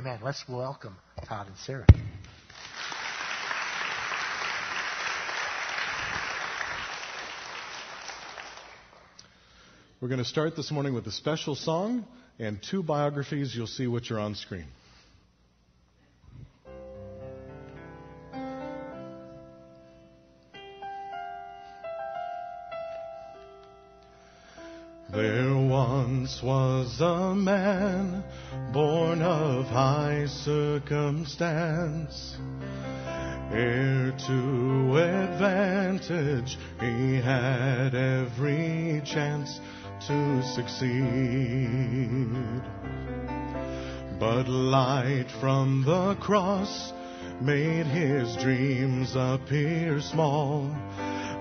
Amen. Let's welcome Todd and Sarah. We're going to start this morning with a special song and two biographies. You'll see which are on screen. Was a man born of high circumstance, heir to advantage, he had every chance to succeed. But light from the cross made his dreams appear small.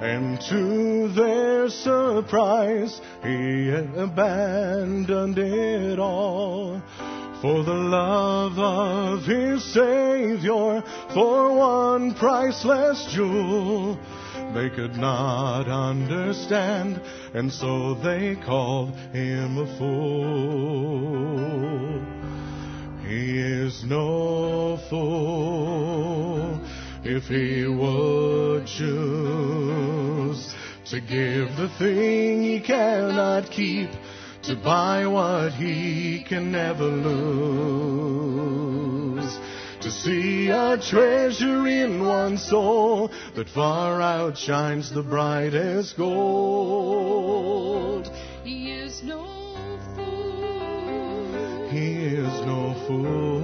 And to their surprise, he abandoned it all for the love of his Savior, for one priceless jewel. They could not understand, and so they called him a fool. He is no fool if he would choose to give the thing he cannot keep to buy what he can never lose. To see a treasure in one soul that far outshines the brightest gold. He is no fool. He is no fool.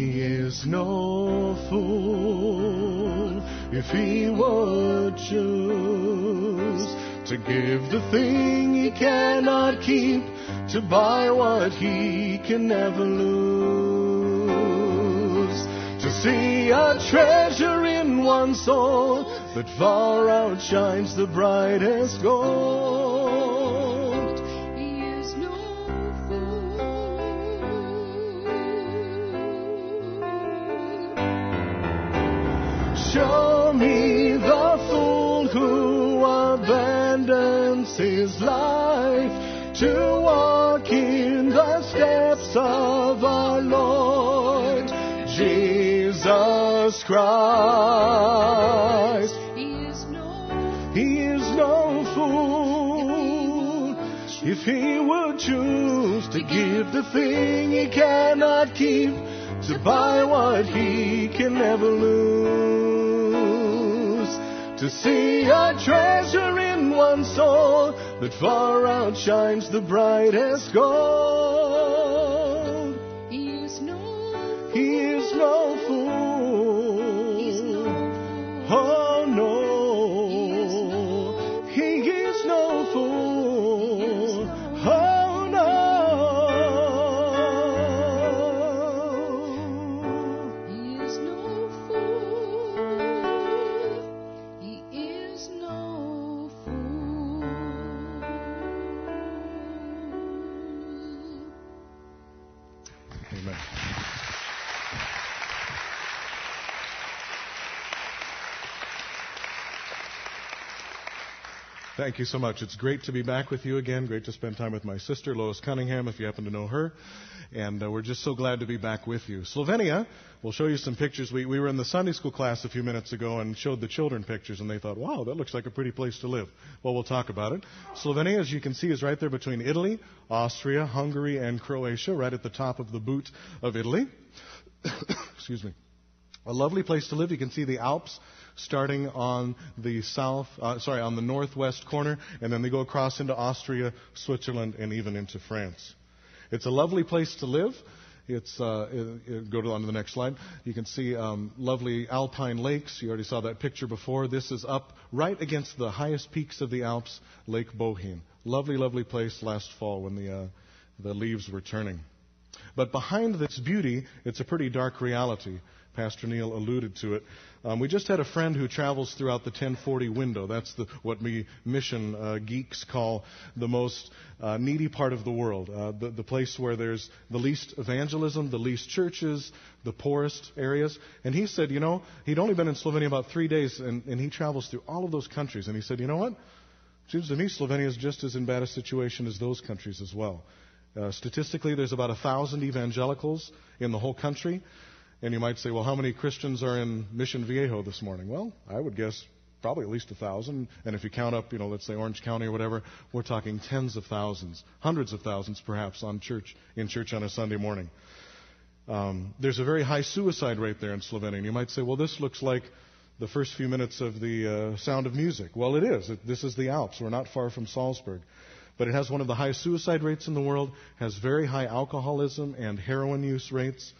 He is no fool if he would choose to give the thing he cannot keep to buy what he can never lose. To see a treasure in one's soul that far outshines the brightest gold. His life to walk in the steps of our Lord Jesus Christ. He is no He is no fool if he would choose to give the thing he cannot keep to buy what he can never lose. To see a treasure in one's soul that far outshines the brightest gold. He is no He is fool. No fool. Oh Thank you so much. It's great to be back with you again. Great to spend time with my sister, Lois Cunningham, if you happen to know her. And uh, we're just so glad to be back with you. Slovenia, we'll show you some pictures. We, we were in the Sunday school class a few minutes ago and showed the children pictures, and they thought, wow, that looks like a pretty place to live. Well, we'll talk about it. Slovenia, as you can see, is right there between Italy, Austria, Hungary, and Croatia, right at the top of the boot of Italy. Excuse me. A lovely place to live. You can see the Alps starting on the south, uh, sorry, on the northwest corner, and then they go across into Austria, Switzerland, and even into France. It's a lovely place to live. It's uh, it, it, go to, on to the next slide. You can see um, lovely alpine lakes. You already saw that picture before. This is up right against the highest peaks of the Alps, Lake Bohinj. Lovely, lovely place last fall when the uh, the leaves were turning. But behind this beauty, it's a pretty dark reality. Pastor Neil alluded to it. Um, we just had a friend who travels throughout the 1040 window. That's the, what we mission uh, geeks call the most uh, needy part of the world, uh, the, the place where there's the least evangelism, the least churches, the poorest areas. And he said, you know, he'd only been in Slovenia about three days, and, and he travels through all of those countries. And he said, you know what? Seems to me Slovenia is just as in bad a situation as those countries as well. Uh, statistically, there's about a thousand evangelicals in the whole country. And you might say, well, how many Christians are in Mission Viejo this morning? Well, I would guess probably at least a thousand. And if you count up, you know, let's say Orange County or whatever, we're talking tens of thousands, hundreds of thousands perhaps on church in church on a Sunday morning. Um, there's a very high suicide rate there in Slovenia. And you might say, well, this looks like the first few minutes of the uh, Sound of Music. Well, it is. It, this is the Alps. We're not far from Salzburg. But it has one of the highest suicide rates in the world, has very high alcoholism and heroin use rates.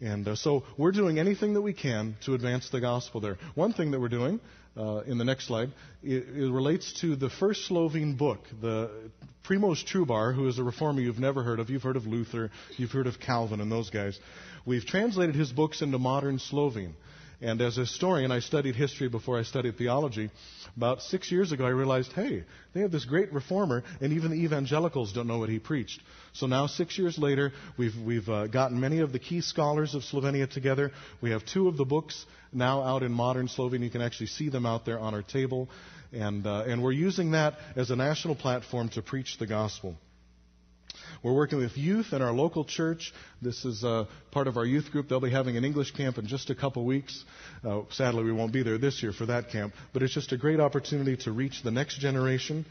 And uh, so we're doing anything that we can to advance the gospel there. One thing that we're doing uh, in the next slide it, it, relates to the first Slovene book, the Primož Trubar, who is a reformer you've never heard of. You've heard of Luther, you've heard of Calvin, and those guys. We've translated his books into modern Slovene. And as a historian, I studied history before I studied theology. About six years ago, I realized, hey, they have this great reformer, and even the evangelicals don't know what he preached. So now, six years later, we've, we've uh, gotten many of the key scholars of Slovenia together. We have two of the books now out in modern Slovene. You can actually see them out there on our table. And, uh, and we're using that as a national platform to preach the gospel. We're working with youth in our local church. This is uh, part of our youth group. They'll be having an English camp in just a couple weeks. Uh, sadly, we won't be there this year for that camp, but it's just a great opportunity to reach the next generation.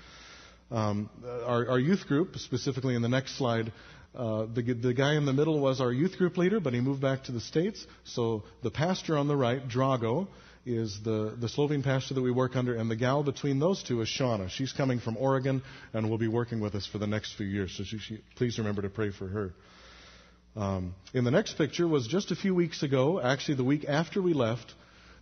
Um, our, our, youth group, specifically in the next slide, uh, the, the, guy in the middle was our youth group leader, but he moved back to the States. So the pastor on the right, Drago, is the, the Slovene pastor that we work under, and the gal between those two is Shauna. She's coming from Oregon and will be working with us for the next few years. So she, she, please remember to pray for her. Um, in the next picture was just a few weeks ago, actually the week after we left,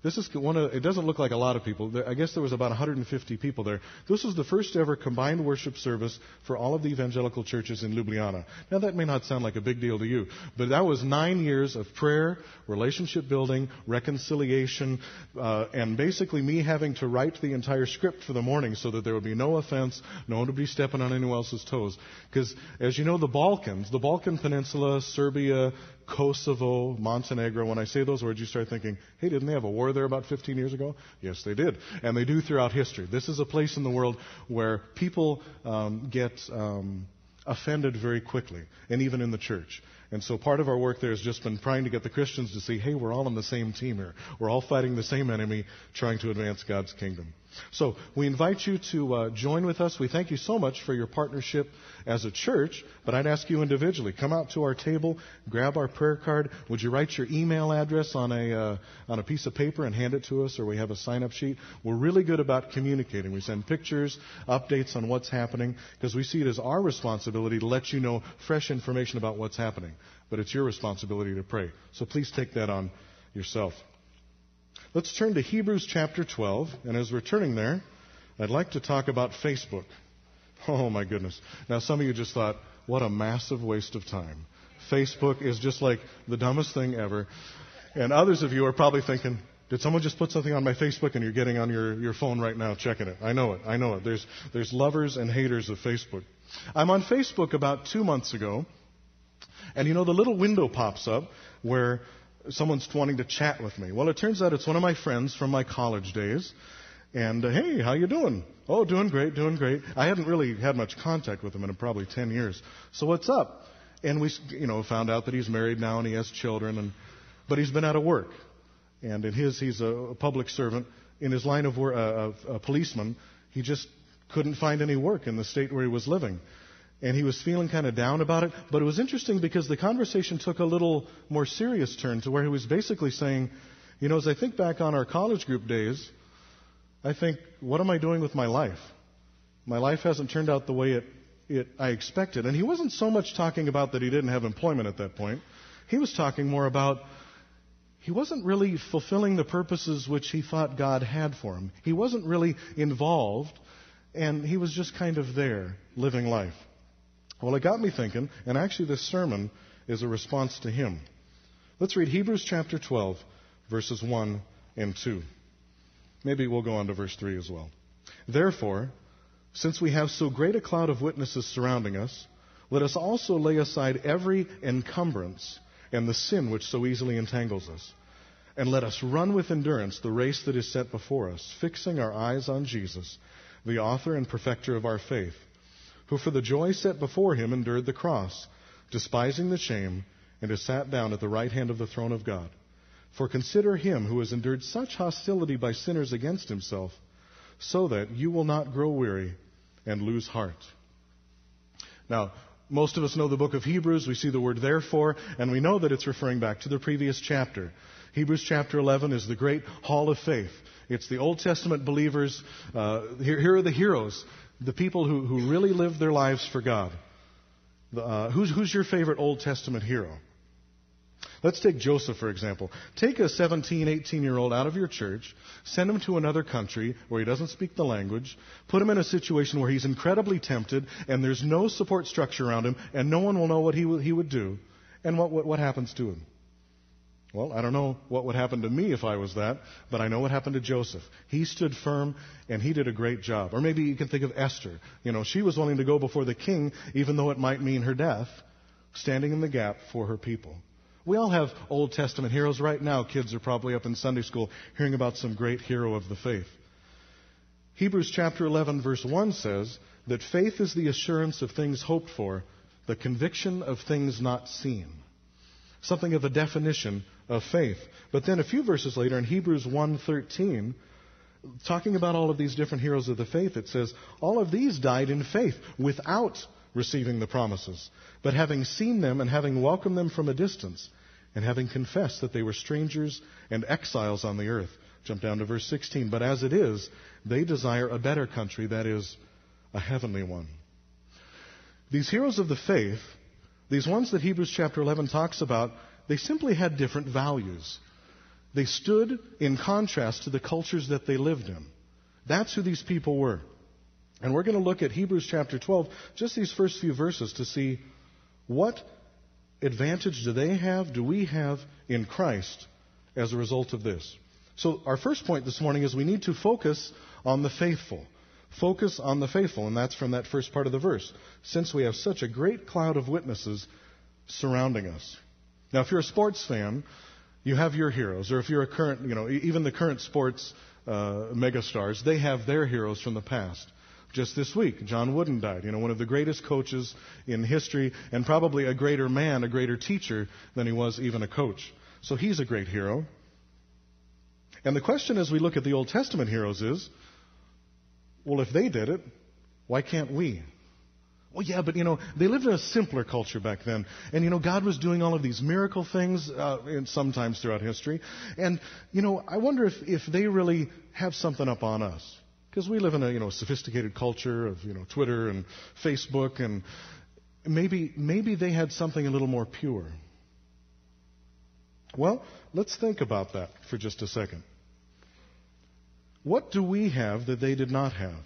this is one of, it doesn't look like a lot of people. I guess there was about 150 people there. This was the first ever combined worship service for all of the evangelical churches in Ljubljana. Now that may not sound like a big deal to you, but that was nine years of prayer, relationship building, reconciliation, uh, and basically me having to write the entire script for the morning so that there would be no offense, no one would be stepping on anyone else's toes. Because as you know, the Balkans, the Balkan Peninsula, Serbia, Kosovo, Montenegro, when I say those words, you start thinking, hey, didn't they have a war there about 15 years ago? Yes, they did. And they do throughout history. This is a place in the world where people um, get um, offended very quickly, and even in the church. And so part of our work there has just been trying to get the Christians to see, hey, we're all on the same team here. We're all fighting the same enemy, trying to advance God's kingdom. So we invite you to uh, join with us. We thank you so much for your partnership as a church, but I'd ask you individually, come out to our table, grab our prayer card. Would you write your email address on a, uh, on a piece of paper and hand it to us, or we have a sign up sheet? We're really good about communicating. We send pictures, updates on what's happening, because we see it as our responsibility to let you know fresh information about what's happening. But it's your responsibility to pray. So please take that on yourself. Let's turn to Hebrews chapter 12, and as we're turning there, I'd like to talk about Facebook. Oh my goodness. Now some of you just thought, what a massive waste of time. Facebook is just like the dumbest thing ever. And others of you are probably thinking, did someone just put something on my Facebook and you're getting on your, your phone right now checking it? I know it. I know it. There's, there's lovers and haters of Facebook. I'm on Facebook about two months ago, and you know, the little window pops up where someone's wanting to chat with me. Well, it turns out it's one of my friends from my college days. And uh, hey, how you doing? Oh, doing great, doing great. I hadn't really had much contact with him in probably 10 years. So what's up? And we, you know, found out that he's married now and he has children, and but he's been out of work. And in his, he's a, public servant. In his line of work, uh, a policeman, he just couldn't find any work in the state where he was living. And he was feeling kind of down about it. But it was interesting because the conversation took a little more serious turn to where he was basically saying, you know, as I think back on our college group days, I think, what am I doing with my life? My life hasn't turned out the way it, it I expected. And he wasn't so much talking about that he didn't have employment at that point. He was talking more about he wasn't really fulfilling the purposes which he thought God had for him. He wasn't really involved, and he was just kind of there, living life. Well, it got me thinking, and actually, this sermon is a response to him. Let's read Hebrews chapter 12, verses 1 and 2. Maybe we'll go on to verse 3 as well. Therefore, since we have so great a cloud of witnesses surrounding us, let us also lay aside every encumbrance and the sin which so easily entangles us. And let us run with endurance the race that is set before us, fixing our eyes on Jesus, the author and perfecter of our faith who for the joy set before him endured the cross, despising the shame, and has sat down at the right hand of the throne of God. For consider him who has endured such hostility by sinners against himself, so that you will not grow weary and lose heart. Now, most of us know the book of Hebrews. We see the word therefore, and we know that it's referring back to the previous chapter. Hebrews chapter 11 is the great hall of faith. It's the Old Testament believers. Uh, here, here, are the heroes the people who, who really live their lives for God. Uh, who's, who's your favorite Old Testament hero? Let's take Joseph, for example. Take a 17, 18 year old out of your church, send him to another country where he doesn't speak the language, put him in a situation where he's incredibly tempted and there's no support structure around him and no one will know what he, w- he would do. And what, what, what happens to him? Well, I don't know what would happen to me if I was that, but I know what happened to Joseph. He stood firm and he did a great job. Or maybe you can think of Esther. You know, she was willing to go before the king, even though it might mean her death, standing in the gap for her people. We all have Old Testament heroes. Right now, kids are probably up in Sunday school hearing about some great hero of the faith. Hebrews chapter 11, verse 1 says that faith is the assurance of things hoped for, the conviction of things not seen. Something of a definition of faith. But then a few verses later in Hebrews 1:13, talking about all of these different heroes of the faith, it says, "All of these died in faith without receiving the promises, but having seen them and having welcomed them from a distance, and having confessed that they were strangers and exiles on the earth." Jump down to verse 16. But as it is, they desire a better country, that is, a heavenly one. These heroes of the faith, these ones that Hebrews chapter 11 talks about, they simply had different values. They stood in contrast to the cultures that they lived in. That's who these people were. And we're going to look at Hebrews chapter 12, just these first few verses, to see what advantage do they have, do we have in Christ as a result of this. So, our first point this morning is we need to focus on the faithful. Focus on the faithful, and that's from that first part of the verse. Since we have such a great cloud of witnesses surrounding us. Now, if you're a sports fan, you have your heroes, or if you're a current, you know, even the current sports uh, megastars, they have their heroes from the past. Just this week, John Wooden died, you know, one of the greatest coaches in history, and probably a greater man, a greater teacher than he was even a coach. So he's a great hero. And the question as we look at the Old Testament heroes is, well, if they did it, why can't we? Well, yeah, but you know, they lived in a simpler culture back then. And you know, God was doing all of these miracle things uh, sometimes throughout history. And you know, I wonder if, if they really have something up on us. Because we live in a you know sophisticated culture of you know Twitter and Facebook, and maybe maybe they had something a little more pure. Well, let's think about that for just a second. What do we have that they did not have?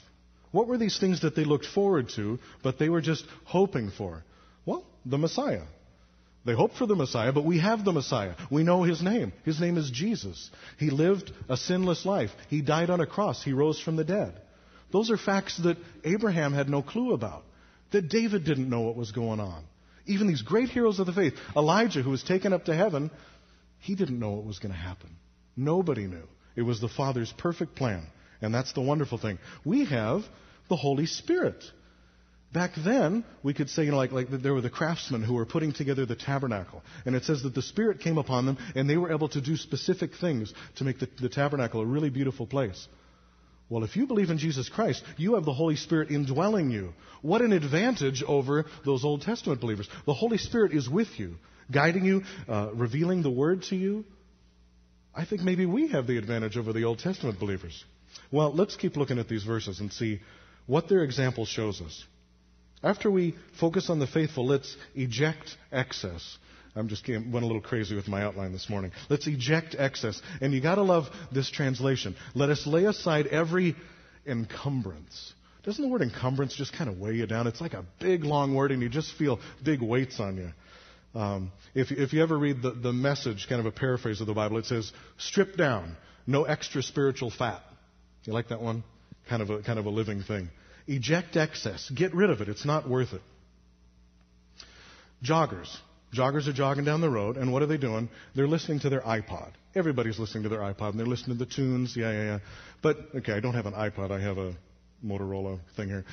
What were these things that they looked forward to, but they were just hoping for? Well, the Messiah. They hoped for the Messiah, but we have the Messiah. We know his name. His name is Jesus. He lived a sinless life. He died on a cross. He rose from the dead. Those are facts that Abraham had no clue about, that David didn't know what was going on. Even these great heroes of the faith, Elijah, who was taken up to heaven, he didn't know what was going to happen. Nobody knew. It was the Father's perfect plan. And that's the wonderful thing. We have the Holy Spirit. Back then, we could say, you know, like, like there were the craftsmen who were putting together the tabernacle. And it says that the Spirit came upon them and they were able to do specific things to make the, the tabernacle a really beautiful place. Well, if you believe in Jesus Christ, you have the Holy Spirit indwelling you. What an advantage over those Old Testament believers. The Holy Spirit is with you, guiding you, uh, revealing the Word to you. I think maybe we have the advantage over the Old Testament believers. Well, let's keep looking at these verses and see what their example shows us. After we focus on the faithful, let's eject excess. I'm just went a little crazy with my outline this morning. Let's eject excess. And you gotta love this translation. Let us lay aside every encumbrance. Doesn't the word encumbrance just kind of weigh you down? It's like a big long word and you just feel big weights on you. Um, if, if you ever read the, the message, kind of a paraphrase of the Bible, it says, strip down, no extra spiritual fat. You like that one? Kind of a, kind of a living thing. Eject excess. Get rid of it. It's not worth it. Joggers. Joggers are jogging down the road, and what are they doing? They're listening to their iPod. Everybody's listening to their iPod, and they're listening to the tunes. Yeah, yeah, yeah. But, okay, I don't have an iPod. I have a Motorola thing here.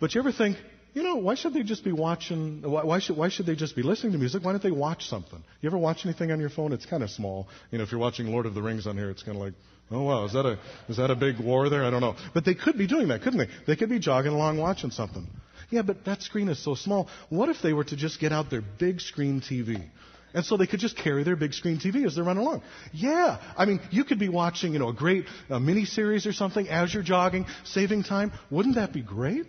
But you ever think, you know, why should they just be watching? Why, should why should they just be listening to music? Why don't they watch something? You ever watch anything on your phone? It's kind of small. You know, if you're watching Lord of the Rings on here, it's kind of like, oh wow, is that a is that a big war there? I don't know. But they could be doing that, couldn't they? They could be jogging along watching something. Yeah, but that screen is so small. What if they were to just get out their big screen TV? And so they could just carry their big screen TV as they're running along. Yeah. I mean, you could be watching, you know, a great uh, mini series or something as you're jogging, saving time. Wouldn't that be great?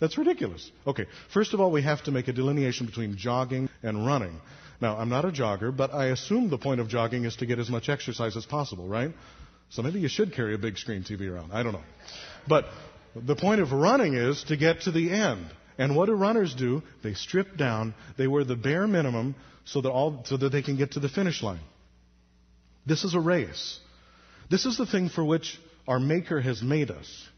That's ridiculous. Okay, first of all, we have to make a delineation between jogging and running. Now, I'm not a jogger, but I assume the point of jogging is to get as much exercise as possible, right? So maybe you should carry a big screen TV around. I don't know. But the point of running is to get to the end. And what do runners do? They strip down, they wear the bare minimum so that, all, so that they can get to the finish line. This is a race. This is the thing for which our Maker has made us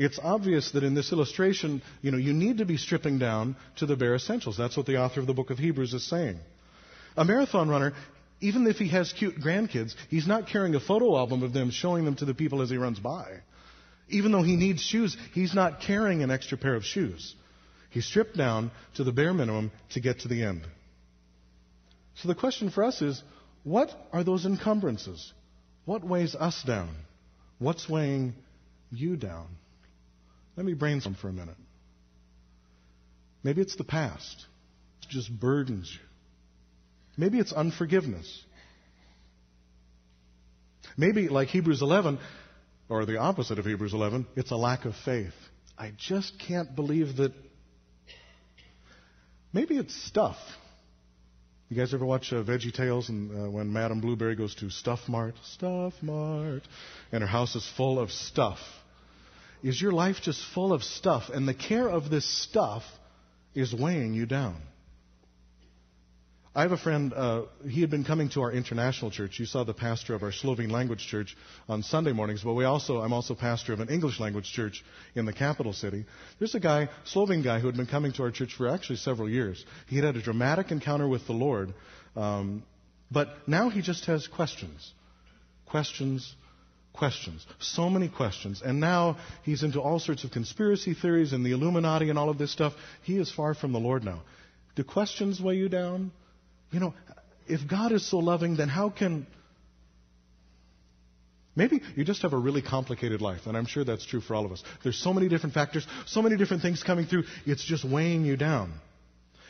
it's obvious that in this illustration, you know, you need to be stripping down to the bare essentials. That's what the author of the book of Hebrews is saying. A marathon runner, even if he has cute grandkids, he's not carrying a photo album of them showing them to the people as he runs by. Even though he needs shoes, he's not carrying an extra pair of shoes. He's stripped down to the bare minimum to get to the end. So the question for us is, what are those encumbrances? What weighs us down? What's weighing you down? Let me brainstorm for a minute. Maybe it's the past. It just burdens you. Maybe it's unforgiveness. Maybe, like Hebrews 11, or the opposite of Hebrews 11, it's a lack of faith. I just can't believe that. Maybe it's stuff. You guys ever watch uh, Veggie Tales and uh, when Madame Blueberry goes to Stuff Mart? Stuff Mart. And her house is full of stuff. Is your life just full of stuff, and the care of this stuff is weighing you down? I have a friend, uh, he had been coming to our international church. You saw the pastor of our Slovene language church on Sunday mornings, but we also, I'm also pastor of an English language church in the capital city. There's a guy, Slovene guy, who had been coming to our church for actually several years. He had had a dramatic encounter with the Lord, um, but now he just has questions. Questions, questions. So many questions. And now he's into all sorts of conspiracy theories and the Illuminati and all of this stuff. He is far from the Lord now. Do questions weigh you down? You know, if God is so loving, then how can. Maybe you just have a really complicated life, and I'm sure that's true for all of us. There's so many different factors, so many different things coming through, it's just weighing you down.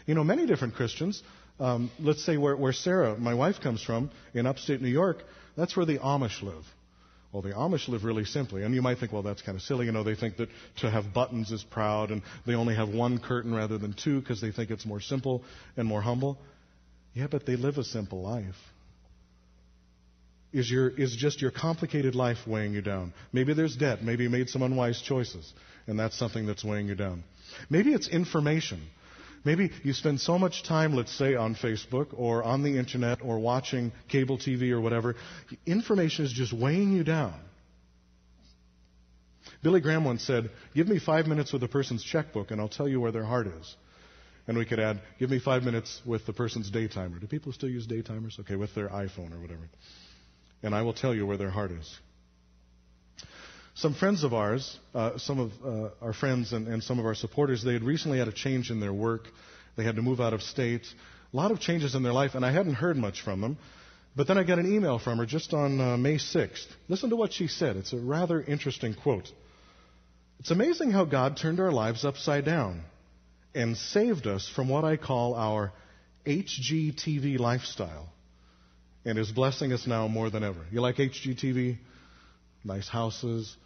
You know, many different Christians, um, let's say where, where Sarah, my wife, comes from, in upstate New York, that's where the Amish live. Well, the Amish live really simply. And you might think, well, that's kind of silly. You know, they think that to have buttons is proud, and they only have one curtain rather than two because they think it's more simple and more humble. Yeah, but they live a simple life. Is, your, is just your complicated life weighing you down? Maybe there's debt. Maybe you made some unwise choices, and that's something that's weighing you down. Maybe it's information. Maybe you spend so much time, let's say, on Facebook or on the internet or watching cable TV or whatever. Information is just weighing you down. Billy Graham once said, Give me five minutes with a person's checkbook and I'll tell you where their heart is. And we could add, Give me five minutes with the person's daytimer. Do people still use daytimers? Okay, with their iPhone or whatever. And I will tell you where their heart is. Some friends of ours, uh, some of uh, our friends and, and some of our supporters, they had recently had a change in their work. They had to move out of state. A lot of changes in their life, and I hadn't heard much from them. But then I got an email from her just on uh, May 6th. Listen to what she said. It's a rather interesting quote. It's amazing how God turned our lives upside down and saved us from what I call our HGTV lifestyle and is blessing us now more than ever. You like HGTV? Nice houses.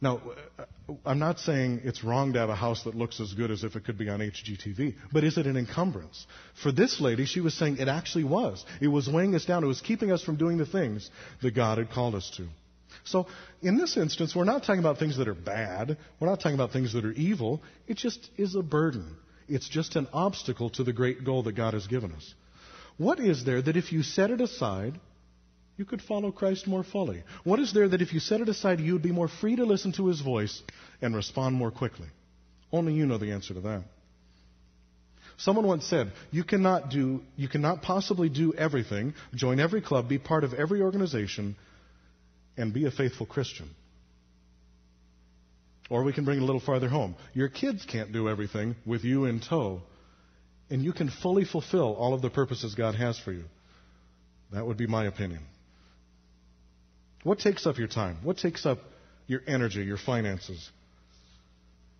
Now, uh, I'm not saying it's wrong to have a house that looks as good as if it could be on HGTV, but is it an encumbrance? For this lady, she was saying it actually was. It was weighing us down. It was keeping us from doing the things that God had called us to. So, in this instance, we're not talking about things that are bad. We're not talking about things that are evil. It just is a burden. It's just an obstacle to the great goal that God has given us. What is there that if you set it aside, you could follow Christ more fully? What is there that if you set it aside, you would be more free to listen to his voice and respond more quickly? Only you know the answer to that. Someone once said, you cannot do, you cannot possibly do everything, join every club, be part of every organization, and be a faithful Christian. Or we can bring it a little farther home. Your kids can't do everything with you in tow, and you can fully fulfill all of the purposes God has for you. That would be my opinion. What takes up your time? What takes up your energy, your finances?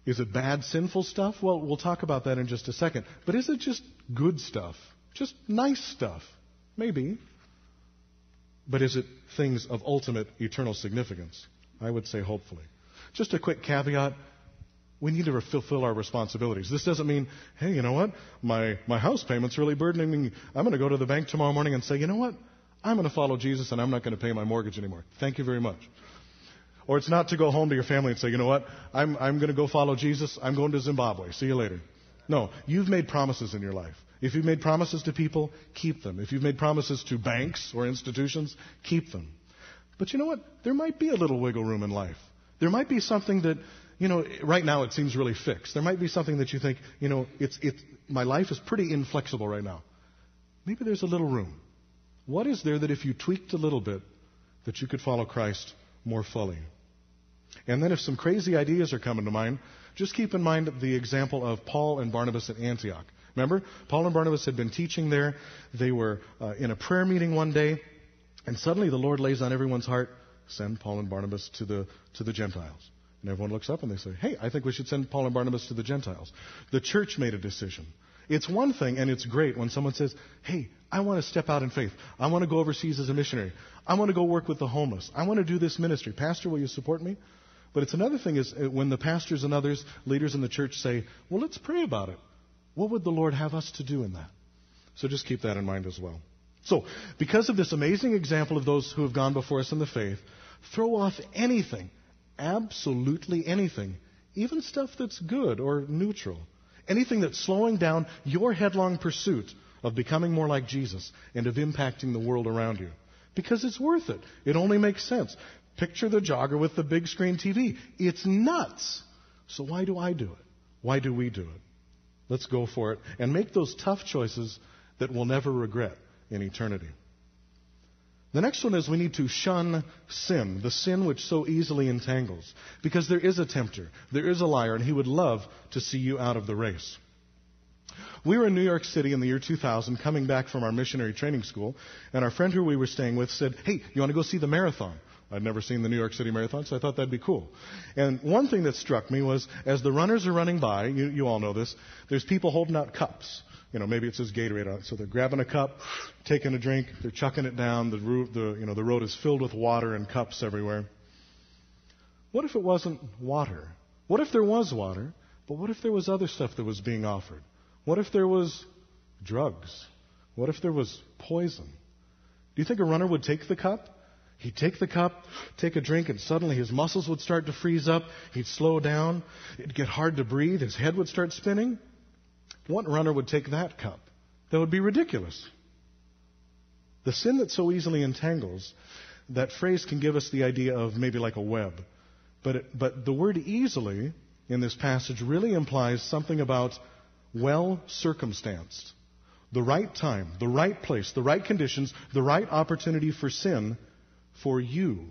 Is it bad, sinful stuff? Well, we'll talk about that in just a second. But is it just good stuff? Just nice stuff? Maybe. But is it things of ultimate eternal significance? I would say hopefully. Just a quick caveat. We need to fulfill our responsibilities. This doesn't mean, hey, you know what? My, my house payment's really burdening me. I'm going to go to the bank tomorrow morning and say, you know what? I'm going to follow Jesus and I'm not going to pay my mortgage anymore. Thank you very much. Or it's not to go home to your family and say, you know what, I'm, I'm going to go follow Jesus. I'm going to Zimbabwe. See you later. No, you've made promises in your life. If you've made promises to people, keep them. If you've made promises to banks or institutions, keep them. But you know what? There might be a little wiggle room in life. There might be something that, you know, right now it seems really fixed. There might be something that you think, you know, it's, it's, my life is pretty inflexible right now. Maybe there's a little room. What is there that if you tweaked a little bit, that you could follow Christ more fully? And then if some crazy ideas are coming to mind, just keep in mind the example of Paul and Barnabas at Antioch. Remember, Paul and Barnabas had been teaching there. They were uh, in a prayer meeting one day, and suddenly the Lord lays on everyone's heart, send Paul and Barnabas to the, to the Gentiles. And everyone looks up and they say, hey, I think we should send Paul and Barnabas to the Gentiles. The church made a decision. It's one thing, and it's great when someone says, Hey, I want to step out in faith. I want to go overseas as a missionary. I want to go work with the homeless. I want to do this ministry. Pastor, will you support me? But it's another thing is uh, when the pastors and others, leaders in the church say, Well, let's pray about it. What would the Lord have us to do in that? So just keep that in mind as well. So, because of this amazing example of those who have gone before us in the faith, throw off anything, absolutely anything, even stuff that's good or neutral Anything that's slowing down your headlong pursuit of becoming more like Jesus and of impacting the world around you. Because it's worth it. It only makes sense. Picture the jogger with the big screen TV. It's nuts. So why do I do it? Why do we do it? Let's go for it and make those tough choices that we'll never regret in eternity. The next one is we need to shun sin, the sin which so easily entangles. Because there is a tempter, there is a liar, and he would love to see you out of the race. We were in New York City in the year 2000, coming back from our missionary training school, and our friend who we were staying with said, Hey, you want to go see the marathon? I'd never seen the New York City Marathon, so I thought that'd be cool. And one thing that struck me was as the runners are running by, you, you all know this, there's people holding out cups you know, maybe it says Gatorade it. So they're grabbing a cup, taking a drink, they're chucking it down. The, root, the, you know, the road is filled with water and cups everywhere. What if it wasn't water? What if there was water, but what if there was other stuff that was being offered? What if there was drugs? What if there was poison? Do you think a runner would take the cup? He'd take the cup, take a drink, and suddenly his muscles would start to freeze up. He'd slow down. It'd get hard to breathe. His head would start spinning. What runner would take that cup? That would be ridiculous. The sin that so easily entangles, that phrase can give us the idea of maybe like a web. But, it, but the word easily in this passage really implies something about well circumstanced. The right time, the right place, the right conditions, the right opportunity for sin for you.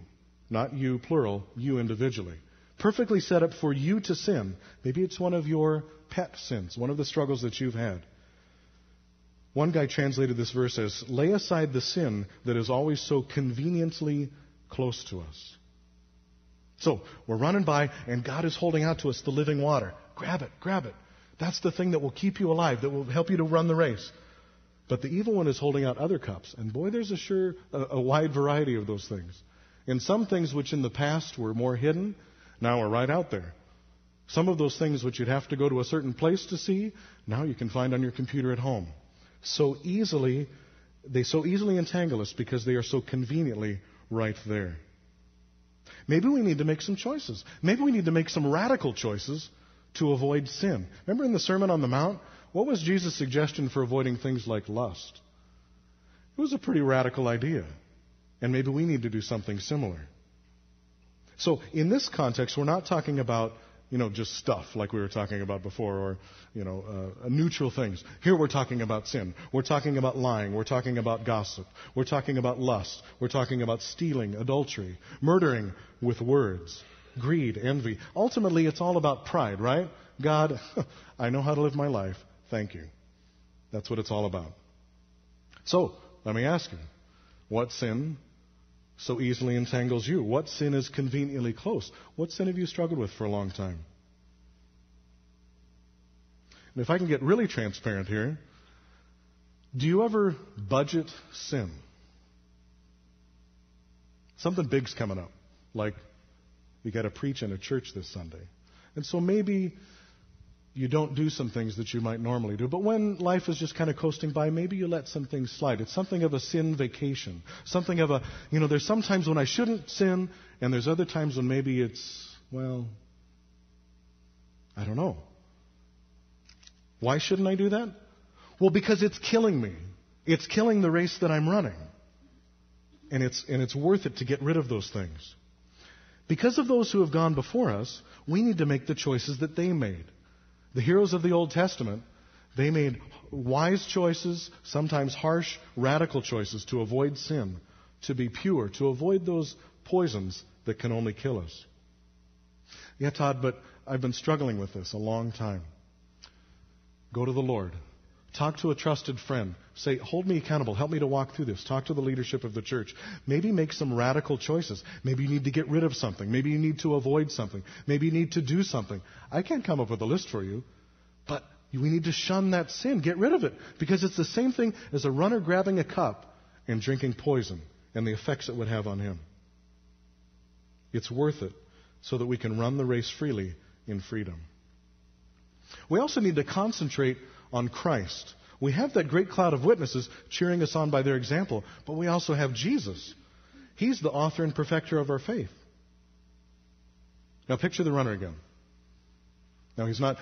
Not you, plural, you individually. Perfectly set up for you to sin. Maybe it's one of your pet sins, one of the struggles that you've had. One guy translated this verse as lay aside the sin that is always so conveniently close to us. So we're running by, and God is holding out to us the living water. Grab it, grab it. That's the thing that will keep you alive, that will help you to run the race. But the evil one is holding out other cups. And boy, there's a sure a, a wide variety of those things. And some things which in the past were more hidden, now are right out there. Some of those things which you'd have to go to a certain place to see, now you can find on your computer at home. So easily, they so easily entangle us because they are so conveniently right there. Maybe we need to make some choices. Maybe we need to make some radical choices to avoid sin. Remember in the Sermon on the Mount, what was Jesus' suggestion for avoiding things like lust? It was a pretty radical idea. And maybe we need to do something similar. So, in this context, we're not talking about you know, just stuff like we were talking about before, or, you know, uh, neutral things. Here we're talking about sin. We're talking about lying. We're talking about gossip. We're talking about lust. We're talking about stealing, adultery, murdering with words, greed, envy. Ultimately, it's all about pride, right? God, I know how to live my life. Thank you. That's what it's all about. So, let me ask you, what sin so easily entangles you? What sin is conveniently close? What sin have you struggled with for a long time? And if I can get really transparent here, do you ever budget sin? Something big's coming up, like we got to preach in a church this Sunday. And so maybe you don't do some things that you might normally do. But when life is just kind of coasting by, maybe you let some things slide. It's something of a sin vacation. Something of a, you know, there's some times when I shouldn't sin, and there's other times when maybe it's, well, I don't know. Why shouldn't I do that? Well, because it's killing me. It's killing the race that I'm running. And it's, and it's worth it to get rid of those things. Because of those who have gone before us, we need to make the choices that they made. The heroes of the Old Testament, they made wise choices, sometimes harsh, radical choices to avoid sin, to be pure, to avoid those poisons that can only kill us. Yeah, Todd, but I've been struggling with this a long time. Go to the Lord. Talk to a trusted friend. Say, hold me accountable. Help me to walk through this. Talk to the leadership of the church. Maybe make some radical choices. Maybe you need to get rid of something. Maybe you need to avoid something. Maybe you need to do something. I can't come up with a list for you, but we need to shun that sin. Get rid of it. Because it's the same thing as a runner grabbing a cup and drinking poison and the effects it would have on him. It's worth it so that we can run the race freely in freedom. We also need to concentrate on Christ. We have that great cloud of witnesses cheering us on by their example, but we also have Jesus. He's the author and perfecter of our faith. Now picture the runner again. Now he's not,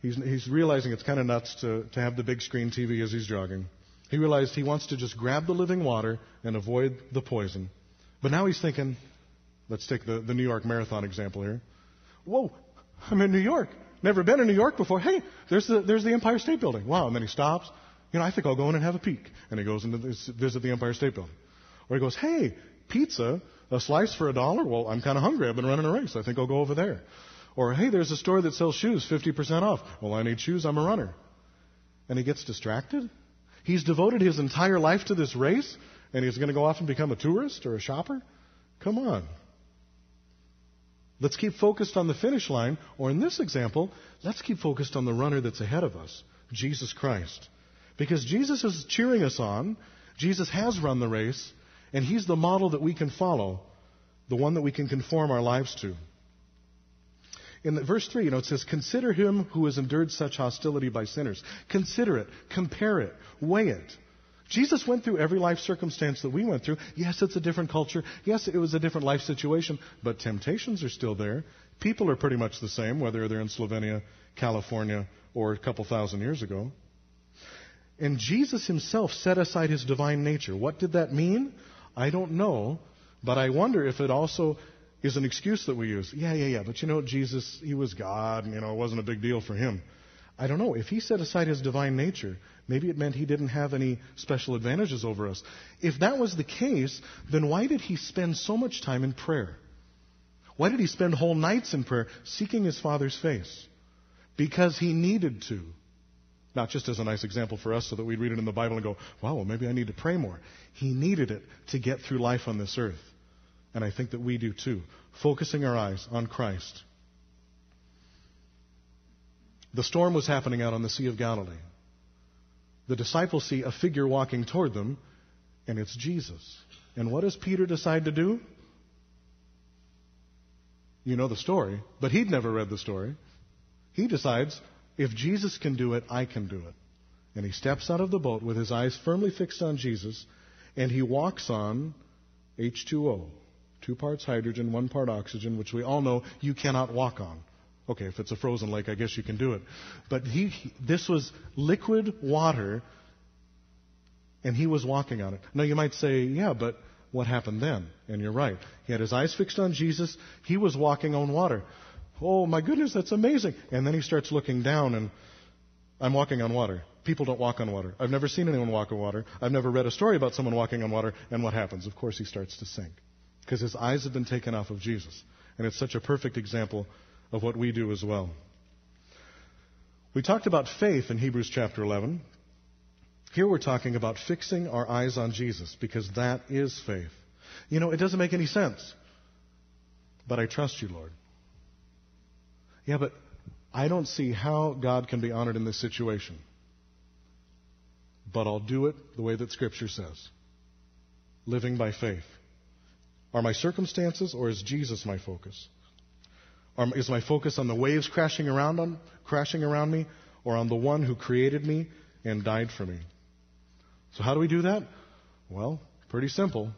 he's, he's realizing it's kind of nuts to, to have the big screen TV as he's jogging. He realized he wants to just grab the living water and avoid the poison. But now he's thinking, let's take the, the New York Marathon example here. Whoa, I'm in New York. Never been in New York before. Hey, there's the, there's the Empire State Building. Wow. And then he stops. You know, I think I'll go in and have a peek. And he goes and visit the Empire State Building. Or he goes, hey, pizza, a slice for a dollar? Well, I'm kind of hungry. I've been running a race. I think I'll go over there. Or, hey, there's a store that sells shoes, 50% off. Well, I need shoes. I'm a runner. And he gets distracted. He's devoted his entire life to this race, and he's going to go off and become a tourist or a shopper? Come on. Let's keep focused on the finish line, or in this example, let's keep focused on the runner that's ahead of us, Jesus Christ. Because Jesus is cheering us on, Jesus has run the race, and He's the model that we can follow, the one that we can conform our lives to. In the, verse 3, you know, it says, Consider him who has endured such hostility by sinners. Consider it, compare it, weigh it. Jesus went through every life circumstance that we went through. Yes, it's a different culture. Yes, it was a different life situation, but temptations are still there. People are pretty much the same, whether they're in Slovenia, California, or a couple thousand years ago. And Jesus himself set aside his divine nature. What did that mean? I don't know, but I wonder if it also is an excuse that we use. Yeah, yeah, yeah, but you know, Jesus, he was God, and you know, it wasn't a big deal for him. I don't know. If he set aside his divine nature, maybe it meant he didn't have any special advantages over us. If that was the case, then why did he spend so much time in prayer? Why did he spend whole nights in prayer seeking his Father's face? Because he needed to. Not just as a nice example for us so that we'd read it in the Bible and go, wow, well, maybe I need to pray more. He needed it to get through life on this earth. And I think that we do too. Focusing our eyes on Christ. The storm was happening out on the Sea of Galilee. The disciples see a figure walking toward them, and it's Jesus. And what does Peter decide to do? You know the story, but he'd never read the story. He decides, if Jesus can do it, I can do it. And he steps out of the boat with his eyes firmly fixed on Jesus, and he walks on H2O, two parts hydrogen, one part oxygen, which we all know you cannot walk on. Okay, if it's a frozen lake, I guess you can do it. But he, this was liquid water, and he was walking on it. Now you might say, yeah, but what happened then? And you're right. He had his eyes fixed on Jesus. He was walking on water. Oh my goodness, that's amazing. And then he starts looking down, and I'm walking on water. People don't walk on water. I've never seen anyone walk on water. I've never read a story about someone walking on water. And what happens? Of course, he starts to sink because his eyes have been taken off of Jesus. And it's such a perfect example of what we do as well. We talked about faith in Hebrews chapter 11. Here we're talking about fixing our eyes on Jesus because that is faith. You know, it doesn't make any sense. But I trust you, Lord. Yeah, but I don't see how God can be honored in this situation. But I'll do it the way that Scripture says living by faith. Are my circumstances or is Jesus my focus? Or is my focus on the waves crashing around on, crashing around me, or on the one who created me and died for me? So how do we do that? Well, pretty simple,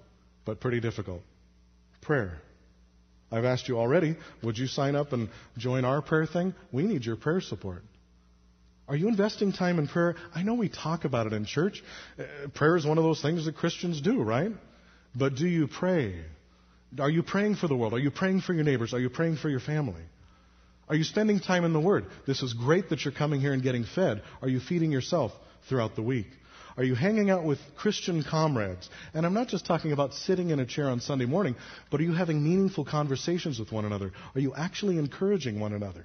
but pretty difficult. Prayer. I've asked you already, would you sign up and join our prayer thing? We need your prayer support. Are you investing time in prayer? I know we talk about it in church. Uh, prayer is one of those things that Christians do, right? But do you pray? Are you praying for the world? Are you praying for your neighbors? Are you praying for your family? Are you spending time in the Word? This is great that you're coming here and getting fed. Are you feeding yourself throughout the week? Are you hanging out with Christian comrades? And I'm not just talking about sitting in a chair on Sunday morning, but are you having meaningful conversations with one another? Are you actually encouraging one another?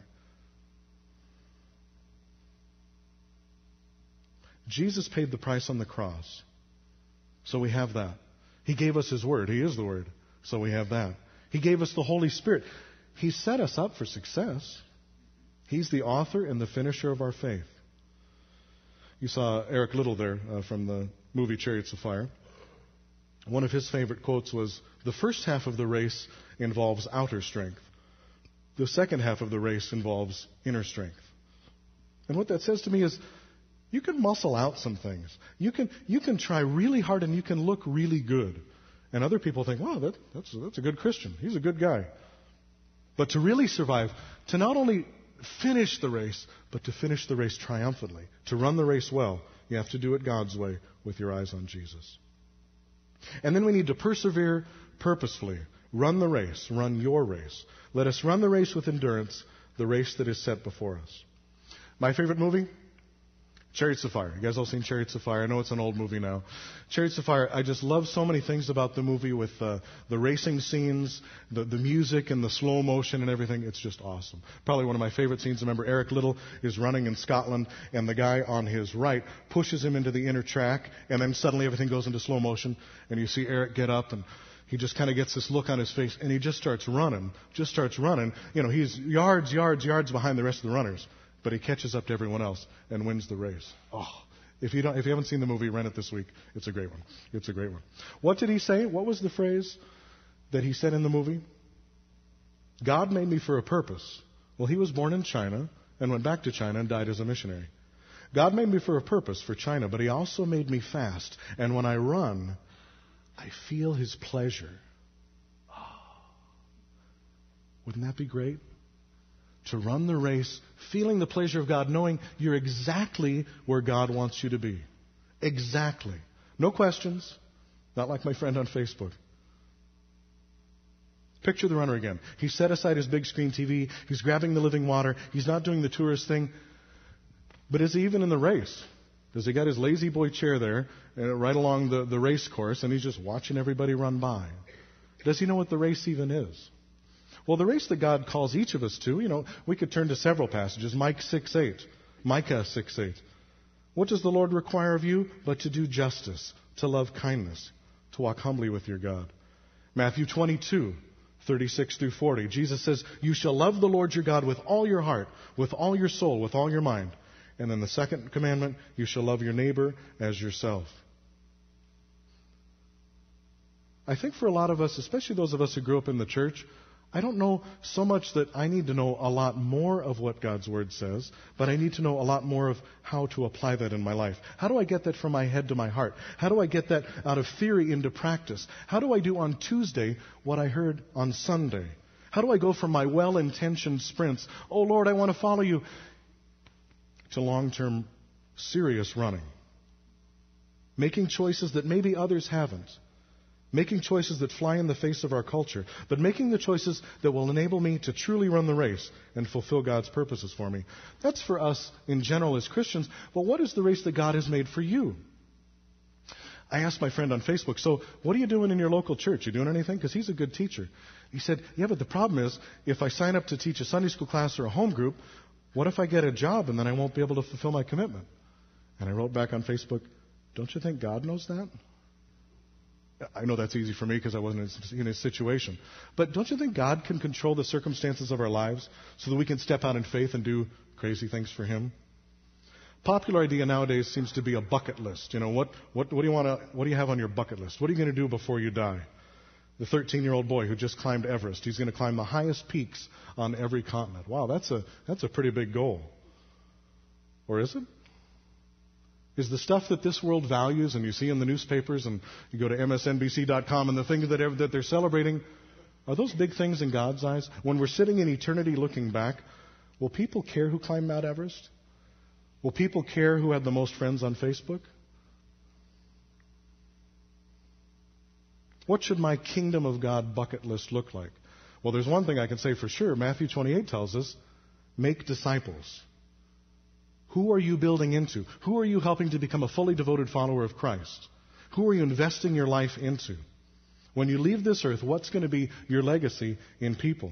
Jesus paid the price on the cross. So we have that. He gave us His Word. He is the Word. So we have that. He gave us the Holy Spirit. He set us up for success. He's the author and the finisher of our faith. You saw Eric Liddell there uh, from the movie Chariots of Fire. One of his favorite quotes was The first half of the race involves outer strength, the second half of the race involves inner strength. And what that says to me is you can muscle out some things. You can, you can try really hard and you can look really good. And other people think, wow, that, that's, that's a good Christian. He's a good guy. But to really survive, to not only finish the race, but to finish the race triumphantly, to run the race well, you have to do it God's way with your eyes on Jesus. And then we need to persevere purposefully. Run the race. Run your race. Let us run the race with endurance, the race that is set before us. My favorite movie? Chariots of Fire. You guys all seen Chariots of Fire? I know it's an old movie now. Chariots of Fire, I just love so many things about the movie with uh, the racing scenes, the, the music, and the slow motion and everything. It's just awesome. Probably one of my favorite scenes. Remember, Eric Liddell is running in Scotland, and the guy on his right pushes him into the inner track, and then suddenly everything goes into slow motion, and you see Eric get up and he just kind of gets this look on his face and he just starts running, just starts running. You know, he's yards, yards, yards behind the rest of the runners but he catches up to everyone else and wins the race. Oh, if you don't, if you haven't seen the movie, rent it this week. It's a great one. It's a great one. What did he say? What was the phrase that he said in the movie? God made me for a purpose. Well, he was born in China and went back to China and died as a missionary. God made me for a purpose for China, but he also made me fast. And when I run, I feel his pleasure. Oh. Wouldn't that be great? To run the race, feeling the pleasure of God, knowing you're exactly where God wants you to be. Exactly. No questions. Not like my friend on Facebook. Picture the runner again. He set aside his big screen TV. He's grabbing the living water. He's not doing the tourist thing. But is he even in the race? Does he got his La-Z-Boy chair there uh, right along the, the race course and he's just watching everybody run by? Does he know what the race even is? Well, the race that God calls each of us to, you know, we could turn to several passages. Mike 6 8, Micah 6 8. What does the Lord require of you? But to do justice, to love kindness, to walk humbly with your God. Matthew 22, 36 through 40. Jesus says, You shall love the Lord your God with all your heart, with all your soul, with all your mind. And then the second commandment, you shall love your neighbor as yourself. I think for a lot of us, especially those of us who grew up in the church, I don't know so much that I need to know a lot more of what God's Word says, but I need to know a lot more of how to apply that in my life. How do I get that from my head to my heart? How do I get that out of theory into practice? How do I do on Tuesday what I heard on Sunday? How do I go from my well intentioned sprints, oh Lord, I want to follow you, to long term serious running? Making choices that maybe others haven't making choices that fly in the face of our culture, but making the choices that will enable me to truly run the race and fulfill God's purposes for me. That's for us in general as Christians. But what is the race that God has made for you? I asked my friend on Facebook, so what are you doing in your local church? You doing anything? Because he's a good teacher. He said, yeah, but the problem is, if I sign up to teach a Sunday school class or a home group, what if I get a job and then I won't be able to fulfill my commitment? And I wrote back on Facebook, don't you think God knows that? I know that's easy for me because I wasn't in his situation. But don't you think God can control the circumstances of our lives so that we can step out in faith and do crazy things for him? Popular idea nowadays seems to be a bucket list. You know, what, what, what do you want to, what do you have on your bucket list? What are you going to do before you die? The 13 year old boy who just climbed Everest, he's going to climb the highest peaks on every continent. Wow, that's a, that's a pretty big goal. Or is it? Is the stuff that this world values and you see in the newspapers and you go to MSNBC.com and the things that, that they're celebrating, are those big things in God's eyes? When we're sitting in eternity looking back, will people care who climbed Mount Everest? Will people care who had the most friends on Facebook? What should my kingdom of God bucket list look like? Well, there's one thing I can say for sure. Matthew 28 tells us make disciples. Who are you building into? Who are you helping to become a fully devoted follower of Christ? Who are you investing your life into? When you leave this earth, what's going to be your legacy in people?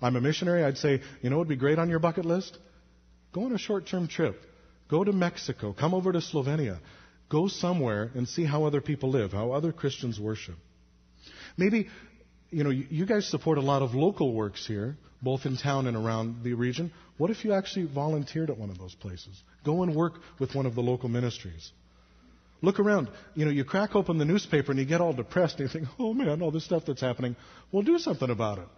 I'm a missionary. I'd say, you know what would be great on your bucket list? Go on a short term trip. Go to Mexico. Come over to Slovenia. Go somewhere and see how other people live, how other Christians worship. Maybe, you know, you guys support a lot of local works here both in town and around the region. What if you actually volunteered at one of those places? Go and work with one of the local ministries. Look around. You know, you crack open the newspaper and you get all depressed and you think, oh man, all this stuff that's happening. Well, do something about it.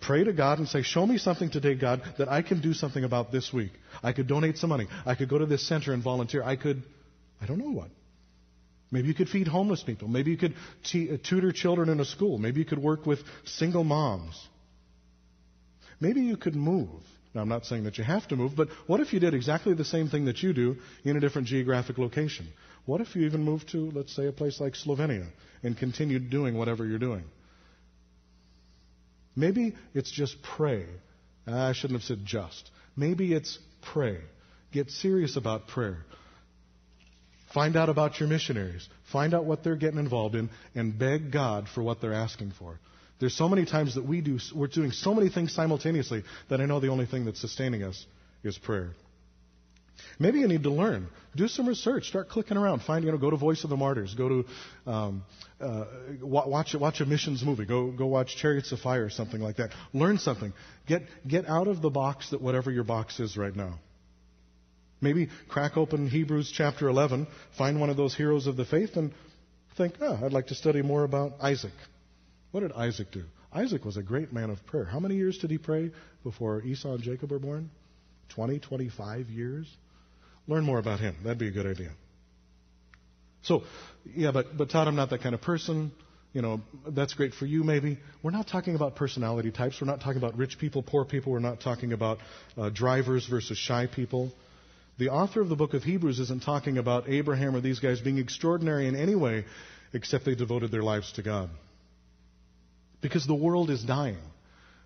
Pray to God and say, show me something today, God, that I can do something about this week. I could donate some money. I could go to this center and volunteer. I could, I don't know what. Maybe you could feed homeless people. Maybe you could t- tutor children in a school. Maybe you could work with single moms. Maybe you could move. Now, I'm not saying that you have to move, but what if you did exactly the same thing that you do in a different geographic location? What if you even moved to, let's say, a place like Slovenia and continued doing whatever you're doing? Maybe it's just pray. Ah, I shouldn't have said just. Maybe it's pray. Get serious about prayer. Find out about your missionaries. Find out what they're getting involved in and beg God for what they're asking for. There's so many times that we do, we're doing so many things simultaneously that I know the only thing that's sustaining us is prayer. Maybe you need to learn. Do some research. Start clicking around. Find, you know, go to Voice of the Martyrs. Go to, um, uh, watch, watch a missions movie. Go, go watch Chariots of Fire or something like that. Learn something. Get, get out of the box that whatever your box is right now. Maybe crack open Hebrews chapter 11, find one of those heroes of the faith and think, oh, I'd like to study more about Isaac. What did Isaac do? Isaac was a great man of prayer. How many years did he pray before Esau and Jacob were born? 20, 25 years? Learn more about him. That'd be a good idea. So, yeah, but, but Todd, I'm not that kind of person. You know, that's great for you maybe. We're not talking about personality types. We're not talking about rich people, poor people. We're not talking about uh, drivers versus shy people. The author of the book of Hebrews isn't talking about Abraham or these guys being extraordinary in any way except they devoted their lives to God because the world is dying.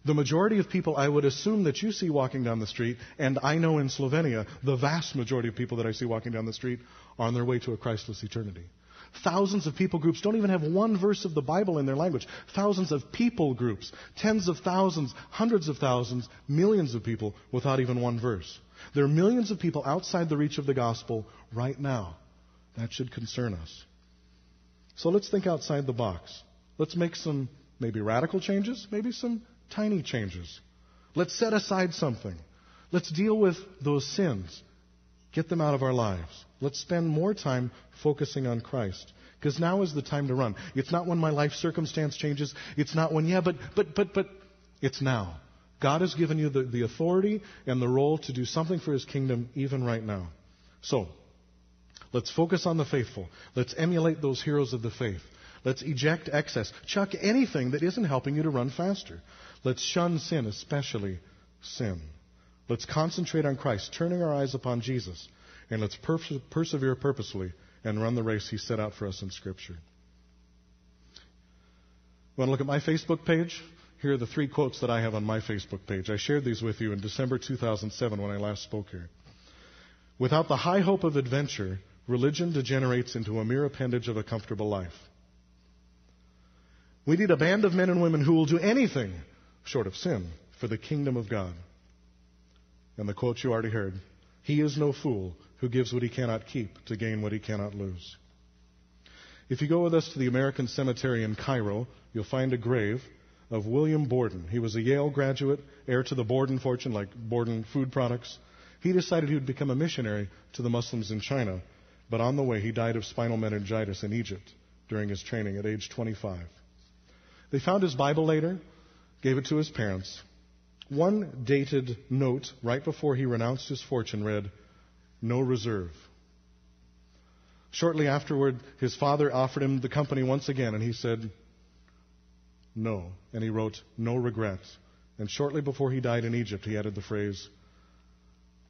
The majority of people I would assume that you see walking down the street, and I know in Slovenia, the vast majority of people that I see walking down the street are on their way to a Christless eternity. Thousands of people groups don't even have one verse of the Bible in their language. Thousands of people groups, tens of thousands, hundreds of thousands, millions of people without even one verse. There are millions of people outside the reach of the gospel right now. That should concern us. So let's think outside the box. Let's make some maybe radical changes, maybe some tiny changes. Let's set aside something. Let's deal with those sins. Get them out of our lives. Let's spend more time focusing on Christ. Because now is the time to run. It's not when my life circumstance changes. It's not when, yeah, but, but, but, but, it's now. God has given you the, the authority and the role to do something for His kingdom even right now. So, let's focus on the faithful. Let's emulate those heroes of the faith. Let's eject excess. Chuck anything that isn't helping you to run faster. Let's shun sin, especially sin. Let's concentrate on Christ, turning our eyes upon Jesus, and let's perse- persevere purposefully and run the race He set out for us in Scripture. Want to look at my Facebook page? Here are the three quotes that I have on my Facebook page. I shared these with you in December 2007 when I last spoke here. Without the high hope of adventure, religion degenerates into a mere appendage of a comfortable life. We need a band of men and women who will do anything short of sin for the kingdom of God. And the quote you already heard He is no fool who gives what he cannot keep to gain what he cannot lose. If you go with us to the American Cemetery in Cairo, you'll find a grave of William Borden. He was a Yale graduate, heir to the Borden fortune, like Borden food products. He decided he would become a missionary to the Muslims in China, but on the way he died of spinal meningitis in Egypt during his training at age 25. They found his Bible later, gave it to his parents. One dated note right before he renounced his fortune read, No reserve. Shortly afterward, his father offered him the company once again, and he said, no. And he wrote, No regrets. And shortly before he died in Egypt, he added the phrase,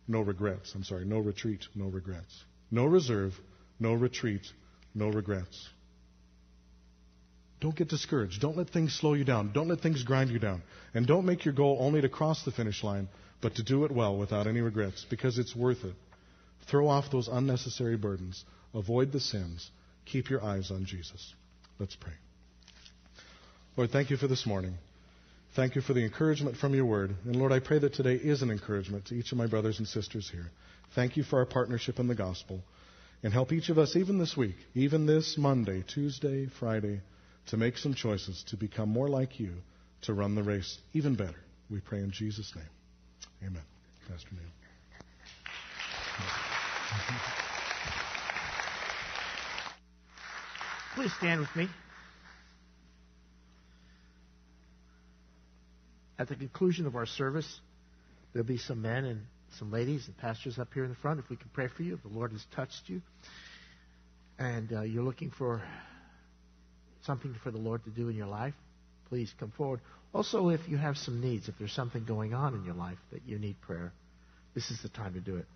No regrets. I'm sorry, no retreat, no regrets. No reserve, no retreat, no regrets. Don't get discouraged. Don't let things slow you down. Don't let things grind you down. And don't make your goal only to cross the finish line, but to do it well without any regrets, because it's worth it. Throw off those unnecessary burdens. Avoid the sins. Keep your eyes on Jesus. Let's pray. Lord, thank you for this morning. Thank you for the encouragement from your word. And Lord, I pray that today is an encouragement to each of my brothers and sisters here. Thank you for our partnership in the gospel. And help each of us, even this week, even this Monday, Tuesday, Friday, to make some choices to become more like you, to run the race even better. We pray in Jesus' name. Amen. Pastor Neil. Please stand with me. At the conclusion of our service, there'll be some men and some ladies and pastors up here in the front. If we can pray for you, if the Lord has touched you, and uh, you're looking for something for the Lord to do in your life, please come forward. Also, if you have some needs, if there's something going on in your life that you need prayer, this is the time to do it.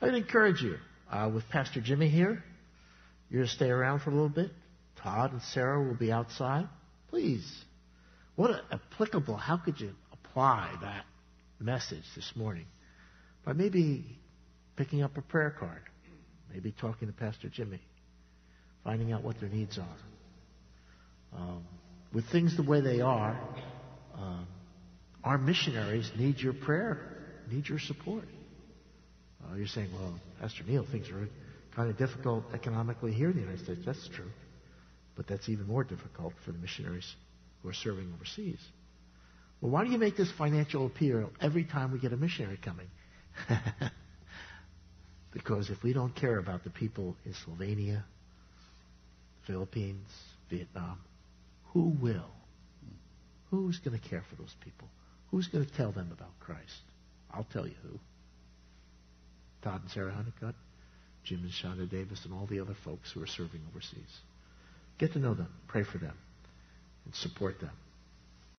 I'd encourage you, uh, with Pastor Jimmy here, you're to stay around for a little bit. Todd and Sarah will be outside. Please what applicable, how could you apply that message this morning? By maybe picking up a prayer card, maybe talking to Pastor Jimmy, finding out what their needs are. Um, with things the way they are, um, our missionaries need your prayer, need your support. Uh, you're saying, well, Pastor Neil, things are kind of difficult economically here in the United States. That's true. But that's even more difficult for the missionaries who are serving overseas. Well, why do you make this financial appeal every time we get a missionary coming? because if we don't care about the people in Slovenia, Philippines, Vietnam, who will? Who's going to care for those people? Who's going to tell them about Christ? I'll tell you who. Todd and Sarah Honeycutt, Jim and Shonda Davis, and all the other folks who are serving overseas. Get to know them. Pray for them and support them.